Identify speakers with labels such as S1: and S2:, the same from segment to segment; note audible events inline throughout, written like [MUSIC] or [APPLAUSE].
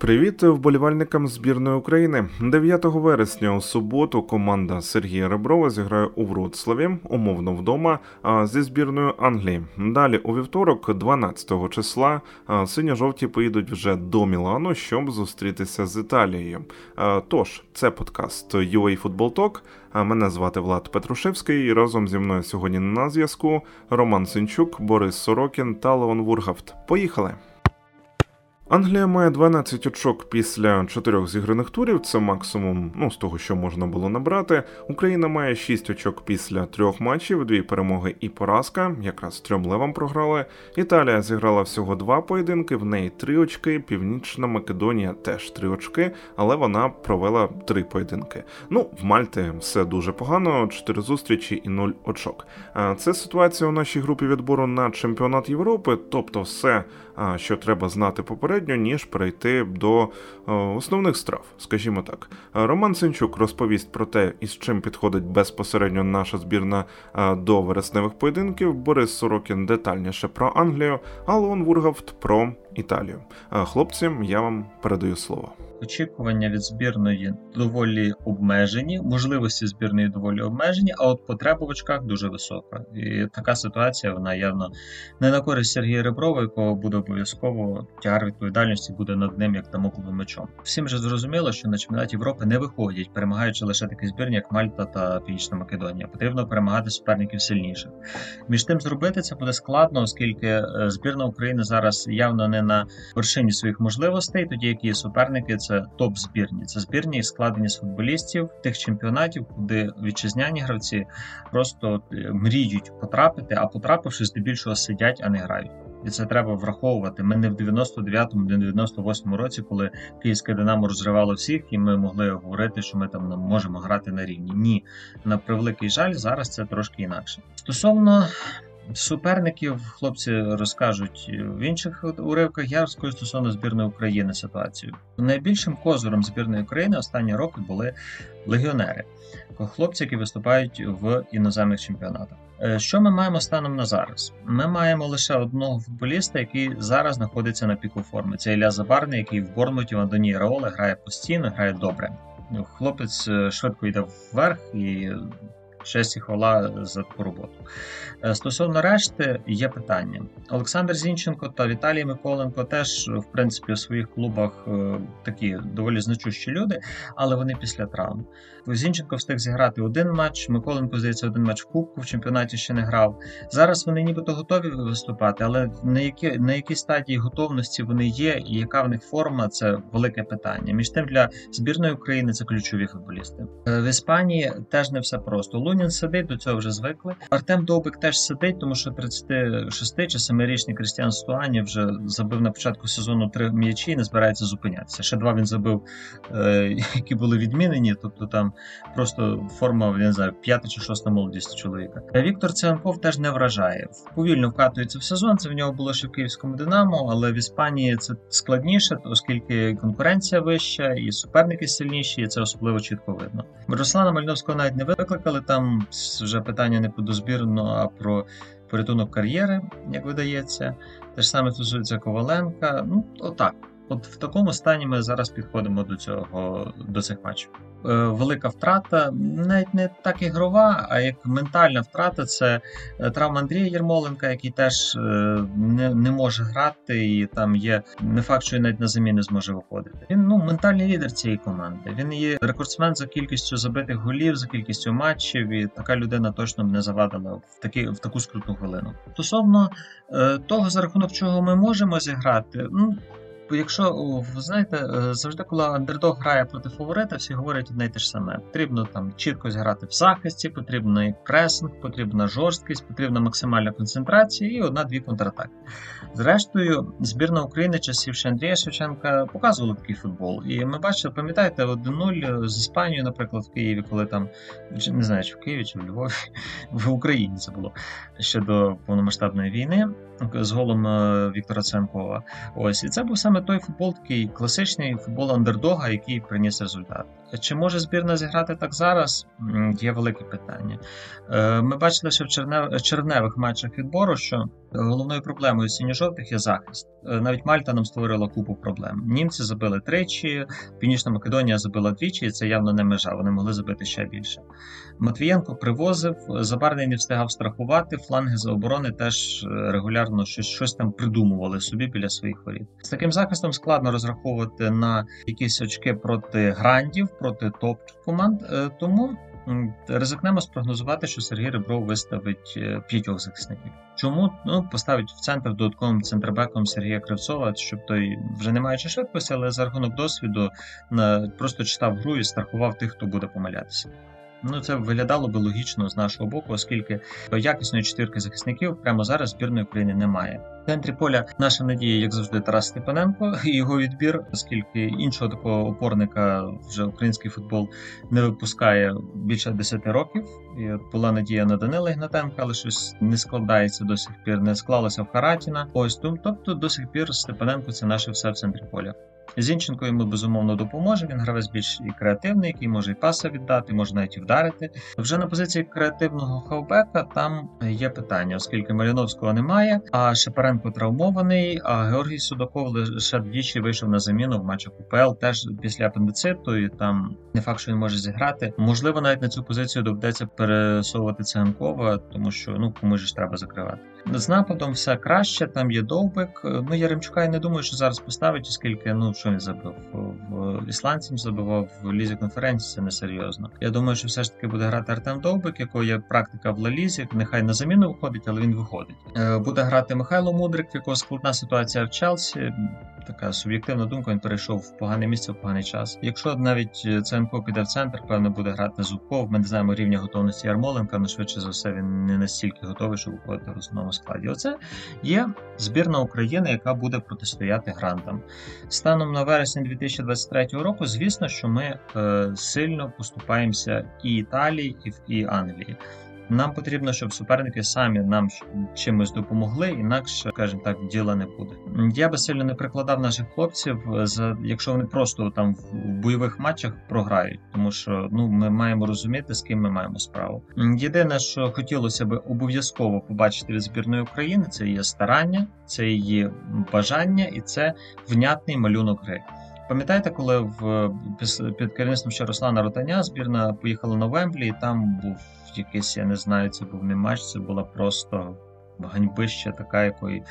S1: Привіт вболівальникам збірної України. 9 вересня у суботу команда Сергія Реброва зіграє у Вроцлаві, умовно вдома, зі збірною Англії. Далі у вівторок, 12 числа, синьо-жовті поїдуть вже до Мілану, щоб зустрітися з Італією. Тож, це подкаст UA Football Talk. Мене звати Влад Петрушевський. і Разом зі мною сьогодні на зв'язку Роман Синчук, Борис Сорокін та Леон Вургафт. Поїхали! Англія має 12 очок після чотирьох зіграних турів. Це максимум ну, з того, що можна було набрати. Україна має 6 очок після трьох матчів, дві перемоги і поразка. Якраз трьом левам програли. Італія зіграла всього два поєдинки. В неї три очки. Північна Македонія теж три очки, але вона провела три поєдинки. Ну, в Мальти все дуже погано. Чотири зустрічі і нуль очок. Це ситуація у нашій групі відбору на чемпіонат Європи, тобто все, що треба знати попередньо достатньо, ніж прийти до е, основних страв, скажімо так. Роман Синчук розповість про те, із чим підходить безпосередньо наша збірна е, до вересневих поєдинків. Борис Сорокін детальніше про Англію, а Леон Вургавт про Італію. Е, хлопці, я вам передаю слово
S2: очікування від збірної доволі обмежені, можливості збірної доволі обмежені, а от потреба в очках дуже висока. І така ситуація вона явно не на користь Сергія Реброва, якого буде обов'язково тягар відповідальності буде над ним як дамокловим мечом. Всім же зрозуміло, що на чемпіонаті Європи не виходять, перемагаючи лише такі збірні, як Мальта та Північна Македонія. Потрібно перемагати суперників сильніших. Між тим зробити це буде складно, оскільки е, збірна України зараз явно не на вершині своїх можливостей, тоді як і суперники це це топ-збірні. Це збірні складені з футболістів тих чемпіонатів, куди вітчизняні гравці просто е, мріють потрапити, а потрапивши здебільшого сидять, а не грають. І це треба враховувати. Ми не в 99-му, не в 98-му році, коли київське Динамо розривало всіх, і ми могли говорити, що ми там можемо грати на рівні. Ні, на превеликий жаль, зараз це трошки інакше. Стосовно Суперників хлопці розкажуть в інших уривках. Я розкажу стосовно збірної України ситуацію. Найбільшим козиром збірної України останні роки були легіонери, хлопці, які виступають в іноземних чемпіонатах. Е, що ми маємо станом на зараз? Ми маємо лише одного футболіста, який зараз знаходиться на піку форми. Це Ілля Забарний, який в Борнмуті в Антоні Раоле грає постійно, грає добре. Хлопець е, швидко йде вверх і Честь і хвала за таку роботу. Е, стосовно решти, є питання. Олександр Зінченко та Віталій Миколенко теж, в принципі, у своїх клубах е, такі доволі значущі люди, але вони після травм. Зінченко встиг зіграти один матч, Миколенко, здається, один матч в Кубку в чемпіонаті ще не грав. Зараз вони нібито готові виступати, але на які, на якій стадії готовності вони є, і яка в них форма це велике питання. Між тим для збірної України це ключові футболісти. Е, в Іспанії теж не все просто. Лунін сидить, до цього вже звикли. Артем Довбик теж сидить, тому що 36 чи 7-річний Крістіан Стуані вже забив на початку сезону три м'ячі і не збирається зупинятися. Ще два він забив, е, які були відмінені, тобто там просто форма не знаю, п'ята чи шоста молодість чоловіка. Віктор Циганков теж не вражає. Повільно вкатується в сезон. Це в нього було ще в київському Динамо, але в Іспанії це складніше, оскільки конкуренція вища і суперники сильніші, і це особливо чітко видно. Руслана Мальновського навіть не викликали там там вже питання не про дозбірну, а про порятунок кар'єри, як видається. Те ж саме стосується Коваленка. Ну, отак. От в такому стані ми зараз підходимо до цього до цих матчів. Е, велика втрата, навіть не так ігрова, а як ментальна втрата це е, травма Андрія Єрмоленка, який теж е, не не може грати, і там є не факт, що він навіть на заміни зможе виходити. Він ну ментальний лідер цієї команди. Він є рекордсмен за кількістю забитих голів, за кількістю матчів. І така людина точно не завадила в такі в таку скрутну хвилину. Стосовно того, за рахунок чого ми можемо зіграти, ну якщо ви знаєте, е, завжди, коли андердог грає проти фаворита, всі говорять одне й те ж саме. Потрібно там чітко зіграти в захисті, потрібно пресинг, потрібна жорсткість, потрібна максимальна концентрація і одна-дві контратаки. Зрештою, збірна України часів ще Андрія Шевченка показувала такий футбол. І ми бачили, пам'ятаєте, 1-0 з Іспанією, наприклад, в Києві, коли там не знаю, чи в Києві чи в Львові, [LAUGHS] в Україні це було ще до повномасштабної війни з голом е, Віктора Ценкова. Ось і це був саме той футбол, такий класичний футбол андердога, який приніс результат. Чи може збірна зіграти так зараз? Є велике питання. Е, ми бачили, що в червневих матчах відбору, що головною проблемою синьо-жовтих є захист. Е, навіть Мальта нам створила купу проблем. Німці забили тричі, Північна Македонія забила двічі, і це явно не межа. Вони могли забити ще більше. Матвієнко привозив, Забарний не встигав страхувати, фланги за оборони теж е, регулярно щось щось там придумували собі біля своїх воріт. З таким захистом складно розраховувати на якісь очки проти грандів, проти топ команд. Е, тому ризикнемо спрогнозувати, що Сергій Ребров виставить е, п'ятьох захисників. Чому ну поставить в центр додатковим центрбеком Сергія Кривцова, щоб той вже не маючи швидкості, але за рахунок досвіду просто читав гру і страхував тих, хто буде помилятися. Ну, це виглядало би логічно з нашого боку, оскільки якісної чотирки захисників прямо зараз збірної України немає. В центрі поля наша надія, як завжди, Тарас Степаненко і його відбір, оскільки іншого такого опорника вже український футбол не випускає більше 10 років. І була надія на Данила Ігнатенка, але щось не складається до сих пір, не склалося в Харатіна. Ось тобто до сих пір Степаненко це наше все в центрі поля. Зінченко йому безумовно допоможе. Він гравець більш і креативний, який може і паса віддати, може навіть і вдарити. Вже на позиції креативного хавбека там є питання, оскільки Маліновського немає, а Шепаренко травмований. А Георгій Судаков лише двічі вийшов на заміну в матчах УПЛ, теж після апендициту, і там не факт, що він може зіграти. Можливо, навіть на цю позицію доведеться пересовувати Циганкова, тому що ну комусь ж треба закривати. З нападом все краще, там є довбик. Ну Яремчука я не думаю, що зараз поставить, оскільки ну що він забив в ісландцям забивав в лізі конференції. Це несерйозно. Я думаю, що все ж таки буде грати Артем Довбик, якого є практика в Лалізі. Нехай на заміну виходить, але він виходить. Е, буде грати Михайло Мудрик, якого складна ситуація в Челсі. Така суб'єктивна думка. Він перейшов в погане місце в поганий час. Якщо навіть ЦНК піде в центр, певно буде грати Зубков. Ми не знаємо рівня готовності Ярмоленка, але швидше за все він не настільки готовий, щоб виходити в основному складі. Оце є збірна України, яка буде протистояти грантам. Станом на вересень 2023 року, звісно, що ми е, сильно поступаємося і Італії, і, і Англії. Нам потрібно, щоб суперники самі нам чимось допомогли, інакше, скажімо так, діла не буде. Я би сильно не прикладав наших хлопців, за якщо вони просто там в бойових матчах програють, тому що ну ми маємо розуміти, з ким ми маємо справу. Єдине, що хотілося би обов'язково побачити від збірної України, це її старання, це її бажання і це внятний малюнок гри. Пам'ятаєте, коли в під керівництвом ще Руслана Ротаня збірна поїхала на Вемблі, і там був якийсь, я не знаю, це був не матч, це була просто ганьбища, така, якої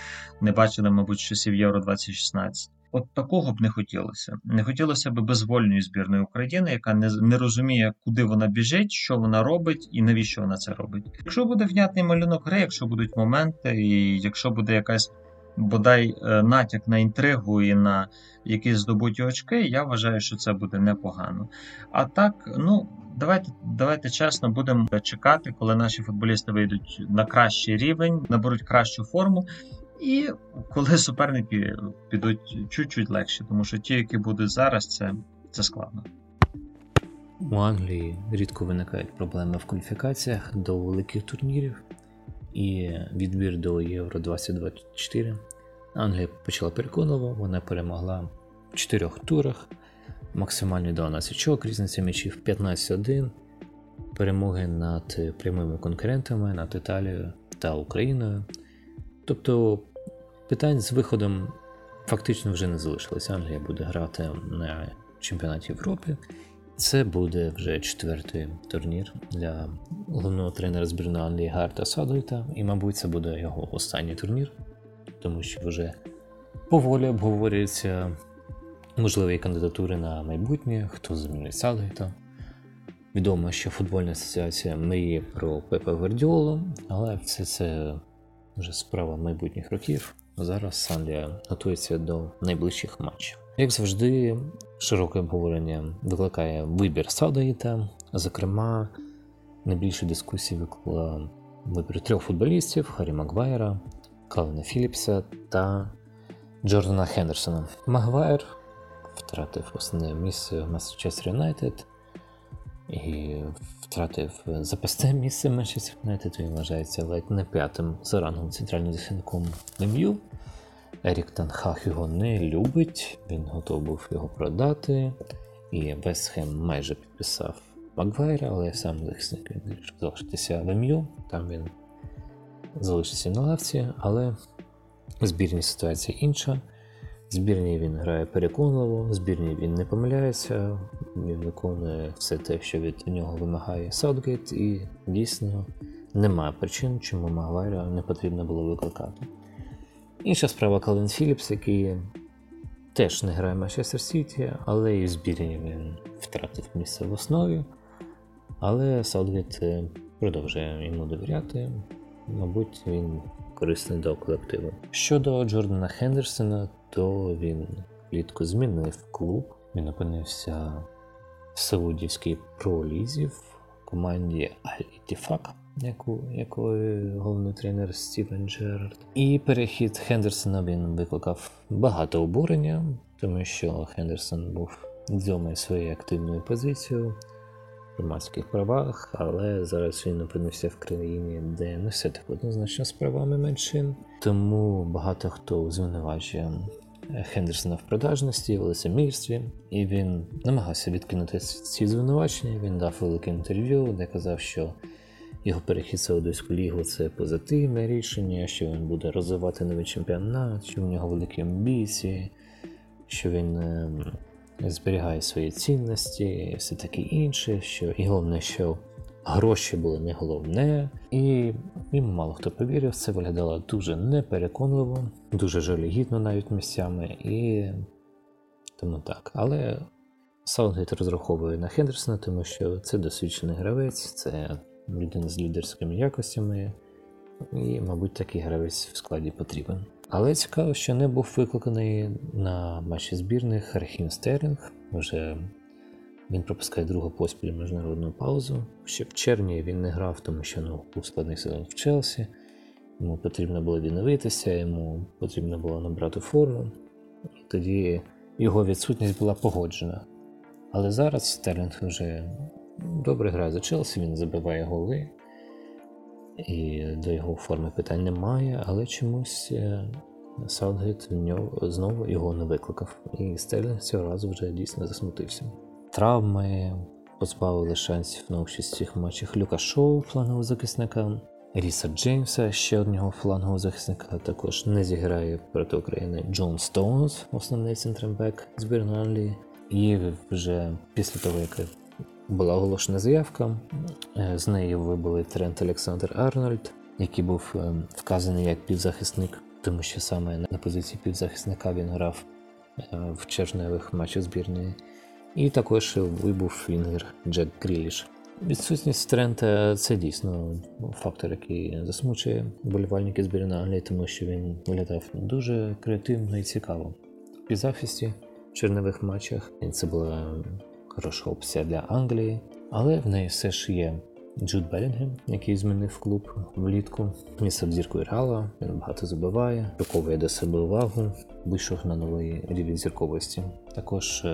S2: не бачили, мабуть, часів Євро 2016. От такого б не хотілося. Не хотілося б безвольної збірної України, яка не не розуміє, куди вона біжить, що вона робить і навіщо вона це робить. Якщо буде внятний малюнок гри, якщо будуть моменти, і якщо буде якась бодай е, натяк на інтригу і на якісь здобуті очки, я вважаю, що це буде непогано. А так, ну. Давайте давайте чесно будемо чекати, коли наші футболісти вийдуть на кращий рівень, наберуть кращу форму, і коли суперники підуть чуть-чуть легше, тому що ті, які будуть зараз, це, це складно.
S3: У Англії рідко виникають проблеми в кваліфікаціях до великих турнірів і відбір до Євро 2024. Англія почала переконливо, вона перемогла в чотирьох турах, максимальний 12 очок, різниця м'ячів 15-1, перемоги над прямими конкурентами, над Італією та Україною. Тобто питань з виходом фактично вже не залишилось. Англія буде грати на чемпіонаті Європи. Це буде вже четвертий турнір для головного тренера збірної Англії Гарта Садойта, і, мабуть, це буде його останній турнір, тому що вже поволі обговорюються можливі кандидатури на майбутнє, хто замінить Садойта. Відомо, що футбольна асоціація мріє про Пепа Гвардіолу, але все це вже справа майбутніх років. Зараз Англія готується до найближчих матчів. Як завжди, широке обговорення викликає вибір Садаїта. Зокрема, найбільше дискусії викликала вибір трьох футболістів: Харі Магвайра, Калвіна Філіпса та Джордана Хендерсона. Магвайр втратив основне місце в Масачестер Юнайтед і втратив запасне місце в Манчестер. Він вважається ледь не п'ятим за рангом центральним захисником МЮ. Ерік Танхах його не любить, він готов був його продати. І Вестхем майже підписав Магвайра, але сам захисник він вирішив залишитися в МЮ. Там він залишиться на лавці, але в збірній ситуація інша. В збірній він грає переконливо, в збірній він не помиляється, він виконує все те, що від нього вимагає Саутгейт, і дійсно немає причин, чому Магвайра не потрібно було викликати. Інша справа Калвін Філіпс, який теж не грає Манчестер Сіті, але і в збірні він втратив місце в основі. Але Саутгейт е, продовжує йому довіряти. Мабуть, він корисний для колективу. Щодо Джордана Хендерсона, то він влітку змінив клуб. Він опинився в Саудівській пролізі в команді Аль-Ітіфак, яку, якої головний тренер Стівен Джерард. І перехід Хендерсона він викликав багато обурення, тому що Хендерсон був відомий своєю активною позицією в громадських правах, але зараз він опинився в країні, де не все так однозначно з правами меншин. Тому багато хто звинувачує Хендерсона в продажності, в лицемірстві, і він намагався відкинути ці звинувачення. Він дав велике інтерв'ю, де казав, що його перехід в Саудовську лігу це позитивне рішення, що він буде розвивати новий чемпіонат, що в нього великі амбіції, що він е, зберігає свої цінності, все таке інше. Що і головне, що гроші були не головне, і йому мало хто повірив. Це виглядало дуже непереконливо, дуже жалюгідно навіть місцями, і тому так. Але Саутгейт розраховує на Хендерсона, тому що це досвідчений гравець, це людина з лідерськими якостями, і, мабуть, такий гравець в складі потрібен. Але цікаво, що не був викликаний на матчі збірних Рахім Стерлінг. Вже він пропускає другу поспіль міжнародну паузу. Ще в червні він не грав, тому що ну, був складний сезон в Челсі. Йому потрібно було відновитися, йому потрібно було набрати форму. І тоді його відсутність була погоджена. Але зараз Стерлінг вже добре грає за Челсі, він забиває голи. І до його форми питань немає, але чомусь Саутгейт знову його не викликав. І Стерлінг цього разу вже дійсно засмутився. Травми позбавили шансів на участь цих матчах Люка Шоу, флангового захисника, Ріса Джеймса, ще одного флангового захисника, також не зіграє проти України Джон Стоунс, основний центрембек збірної Англії. І вже після того, як була оголошена заявка, з неї вибули Трент Олександр Арнольд, який був вказаний як півзахисник, тому що саме на позиції півзахисника він грав в червневих матчах збірної. І також вибув Вінгер Джек Гріліш. Відсутність Трента це дійсно фактор, який засмучує болівальників збірної Англії, тому що він виглядав дуже креативно і цікаво. Під захисті в черневих матчах це була хороша опція для Англії, але в неї все ж є Джуд Белінгем, який змінив клуб влітку. Місце зіркою Реала, він багато забиває, приковує до себе увагу, вийшов на новий рівень зірковості. Також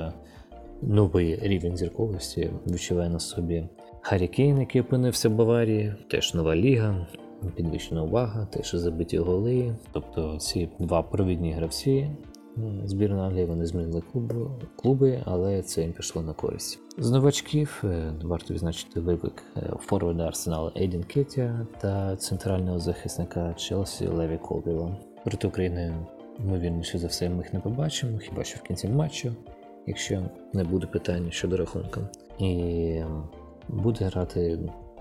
S3: новий рівень зірковості відчуває на собі Харі Кейн, який опинився в Баварії, теж нова ліга, підвищена увага, теж забиті голи. Тобто ці два провідні гравці збірної Англії вони змінили клуби, але це їм пішло на користь. З новачків варто відзначити виклик форварда Арсенала Ейдін Кетя та центрального захисника Челсі Леві Колбіла. Проти України, ймовірніше за все, ми їх не побачимо, хіба що в кінці матчу якщо не буде питань щодо рахунку. І буде грати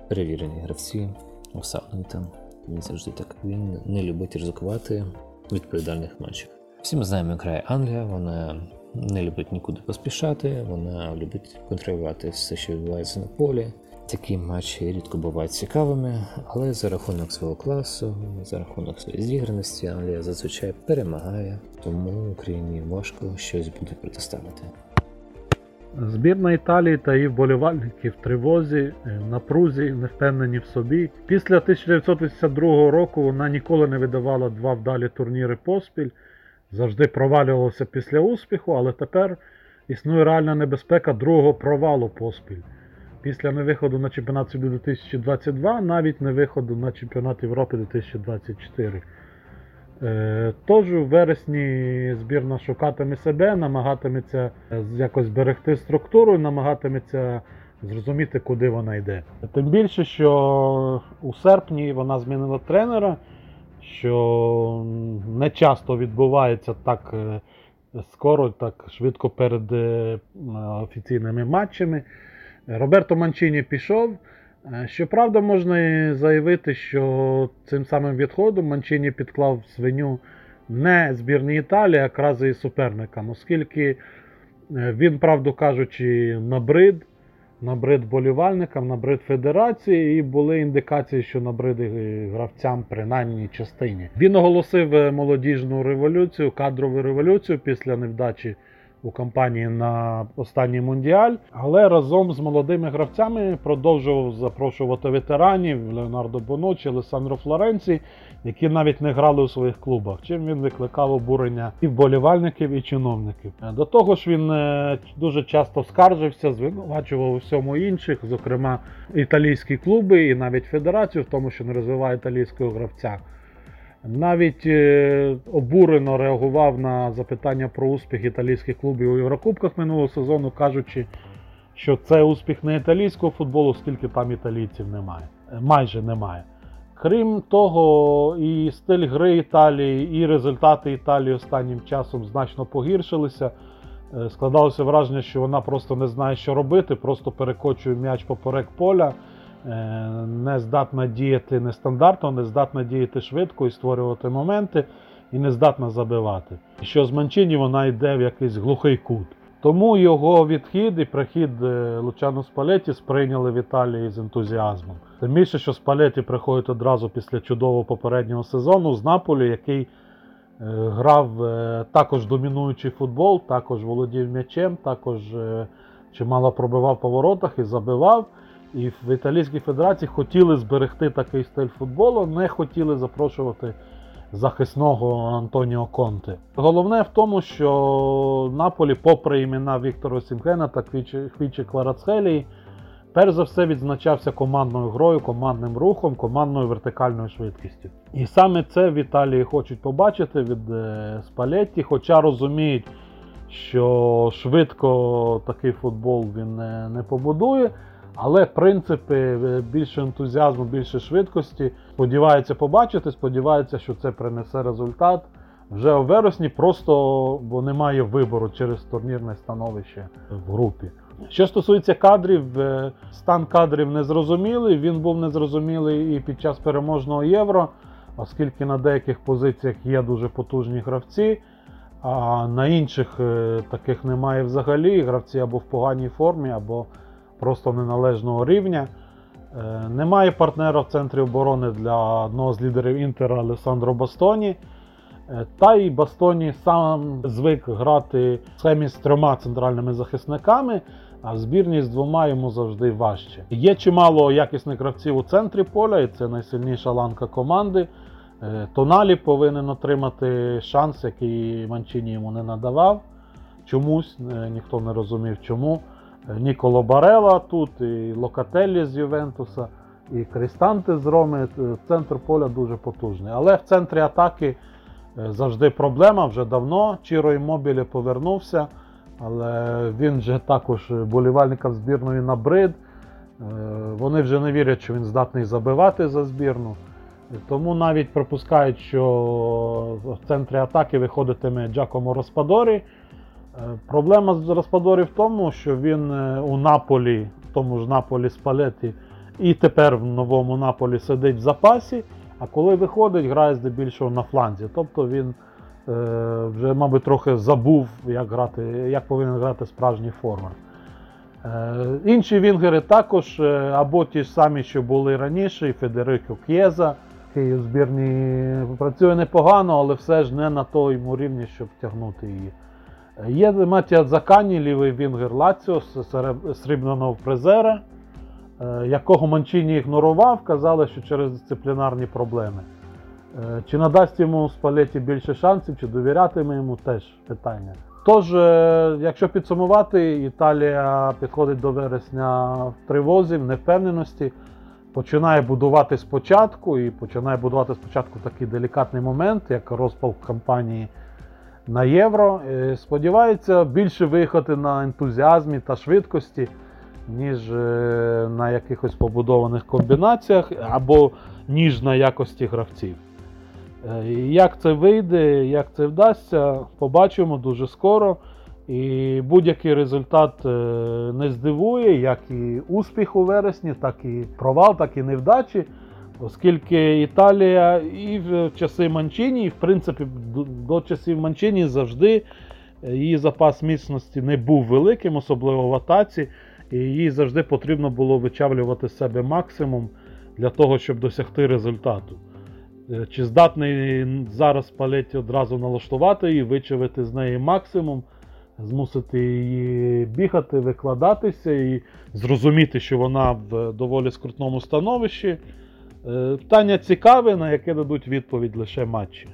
S3: перевірені гравці у Саутгемптон. Він завжди так. Він не любить ризикувати відповідальних матчах. Всі ми знаємо, як грає Англія, вона не любить нікуди поспішати, вона любить контролювати все, що відбувається на полі. Такі матчі рідко бувають цікавими, але за рахунок свого класу, за рахунок своєї зіграності, Англія зазвичай перемагає, тому Україні важко щось буде протиставити.
S4: Збірна Італії та її вболівальники в тривозі, напрузі, не впевнені в собі. Після 1982 року вона ніколи не видавала два вдалі турніри поспіль, завжди провалювалася після успіху, але тепер існує реальна небезпека другого провалу поспіль. Після невиходу на чемпіонат світу 2022, навіть не виходу на чемпіонат Європи 2024. Е, Тож у вересні збірна шукатиме себе, намагатиметься е, якось зберегти структуру, намагатиметься зрозуміти, куди вона йде. Тим більше, що у серпні вона змінила тренера, що не часто відбувається так е, скоро, так швидко перед е, офіційними матчами. Роберто Манчині пішов. Е, Щоправда, можна заявити, що цим самим відходом Манчині підклав свиню не збірній Італії, а якраз і суперникам, оскільки він, правду кажучи, набрид, набрид болівальникам, набрид федерації, і були індикації, що набрид гравцям принаймні частині. Він оголосив е, молодіжну революцію, кадрову революцію після невдачі у кампанії на останній мундіаль, але разом з молодими гравцями продовжував запрошувати ветеранів Леонардо Боночі, Алесандро Флоренці, які навіть не грали у своїх клубах, чим він викликав обурення і вболівальників, і чиновників. Е, До того ж, він е, дуже часто скаржився, звинувачував у всьому інших, зокрема італійські клуби і навіть федерацію, в тому, що не розвиває італійського гравця. Навіть е, обурено реагував на запитання про успіх італійських клубів у Єврокубках минулого сезону, кажучи, що це успіх не італійського футболу, оскільки там італійців немає. Майже немає. Крім того, і стиль гри Італії, і результати Італії останнім часом значно погіршилися. Е, Складалося враження, що вона просто не знає, що робити, просто перекочує м'яч поперек поля, е, не здатна діяти нестандартно, не здатна діяти швидко і створювати моменти, і не здатна забивати. І що з Манчині вона йде в якийсь глухий кут. Тому його відхід і прихід е, Лучано Спалеті сприйняли в Італії з ентузіазмом. Тим більше, що Спалеті приходить одразу після чудового попереднього сезону з Наполі, який е, грав е, також домінуючий футбол, також володів м'ячем, також чимало пробивав по воротах і забивав. І в Італійській Федерації хотіли зберегти такий стиль футболу, не хотіли запрошувати захисного Антоніо Конте. Головне в тому, що Наполі, попри імена Віктора Сімхена та Квічі Кларацхелії, перш за все відзначався командною грою, командним рухом, командною вертикальною швидкістю. І саме це в Італії хочуть побачити від е, Спалетті, хоча розуміють, що швидко такий футбол він не, не побудує. Але принципи е, більше ентузіазму, більше швидкості сподіваються побачити, сподіваються, що це принесе результат вже у вересні, просто бо немає вибору через турнірне становище в групі. Що стосується кадрів, е, стан кадрів незрозумілий. Він був незрозумілий і під час переможного євро, оскільки на деяких позиціях є дуже потужні гравці, а на інших е, таких немає взагалі. Гравці або в поганій формі, або просто неналежного рівня. Е, Немає партнера в центрі оборони для одного з лідерів Інтера Алесандро Бастоні. Е, Та й Бастоні сам звик грати в схемі з трьома центральними захисниками, а в збірні з двома йому завжди важче. Є чимало якісних гравців у центрі поля, і це найсильніша ланка команди. Е, Тоналі повинен отримати шанс, який Манчині йому не надавав. Чомусь ніхто не розумів чому. Ніколо Барела тут, і Локателлі з Ювентуса, і Крістанти з Роми. Е, Центр поля дуже потужний. Але в центрі атаки е, завжди проблема вже давно. Чіро Іммобілі повернувся, але він вже також болівальникам збірної набрид. Е, Вони вже не вірять, що він здатний забивати за збірну. Тому навіть припускають, що в центрі атаки виходитиме Джакомо Роспадорі. Е, Проблема з Распадорі в тому, що він е, у Наполі, в тому ж Наполі Спалеті, і тепер в новому Наполі сидить в запасі, а коли виходить, грає здебільшого на фланзі. Тобто він е, вже, мабуть, трохи забув, як, грати, як повинен грати справжній форвард. Інші вінгери також, або ті ж самі, що були раніше, і Федерико К'єза, який у збірні працює непогано, але все ж не на тому рівні, щоб тягнути її. Є Матія Дзакані, лівий вінгер Лаціо, срібного призера, е, якого Манчині ігнорував, казали, що через дисциплінарні проблеми. Е, Чи надасть йому Спалеті більше шансів, чи довірятиме йому теж питання. Тож, е, якщо підсумувати, Італія підходить до вересня в тривозі, в невпевненості. починає будувати спочатку, і починає будувати спочатку такий делікатний момент, як розпал кампанії на євро. Е, Сподівається більше виїхати на ентузіазмі та швидкості, ніж е, на якихось побудованих комбінаціях або ніж на якості гравців. Е, Як це вийде, як це вдасться, побачимо дуже скоро. І будь-який результат не здивує, як і успіх у вересні, так і провал, так і невдачі. Оскільки Італія і в часи Манчині, і в принципі до, часів Манчині завжди е, її запас міцності не був великим, особливо в атаці, і їй завжди потрібно було вичавлювати з себе максимум для того, щоб досягти результату. Е, Чи здатний зараз Палеті одразу налаштувати її, вичавити з неї максимум, змусити її бігати, викладатися і зрозуміти, що вона в доволі скрутному становищі. Е, Питання цікаве, на яке дадуть відповідь лише матчі.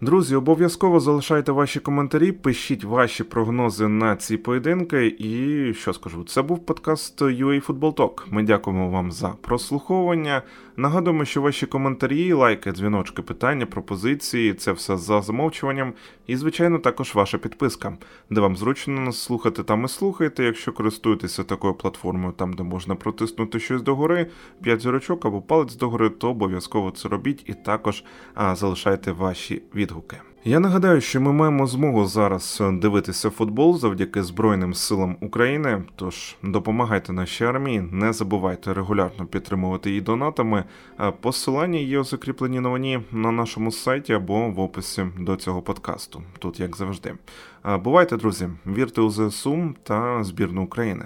S1: Друзі, обов'язково залишайте ваші коментарі, пишіть ваші прогнози на ці поєдинки. І що скажу, це був подкаст UA Football Talk. Ми дякуємо вам за прослуховування. Нагадуємо, що ваші коментарі, лайки, дзвіночки, питання, пропозиції це все за замовчуванням. І, звичайно, також ваша підписка, де вам зручно нас слухати, там і слухайте. Якщо користуєтеся такою платформою, там де можна протиснути щось догори, 5 зірочок або палець догори, то обов'язково це робіть і також а, залишайте ваші відгуки. Я нагадаю, що ми маємо змогу зараз дивитися футбол завдяки Збройним силам України. Тож допомагайте нашій армії, не забувайте регулярно підтримувати її донатами. Посилання є у закріпленій новині на нашому сайті або в описі до цього подкасту. Тут як завжди. Бувайте, друзі, вірте у ЗСУ та збірну України.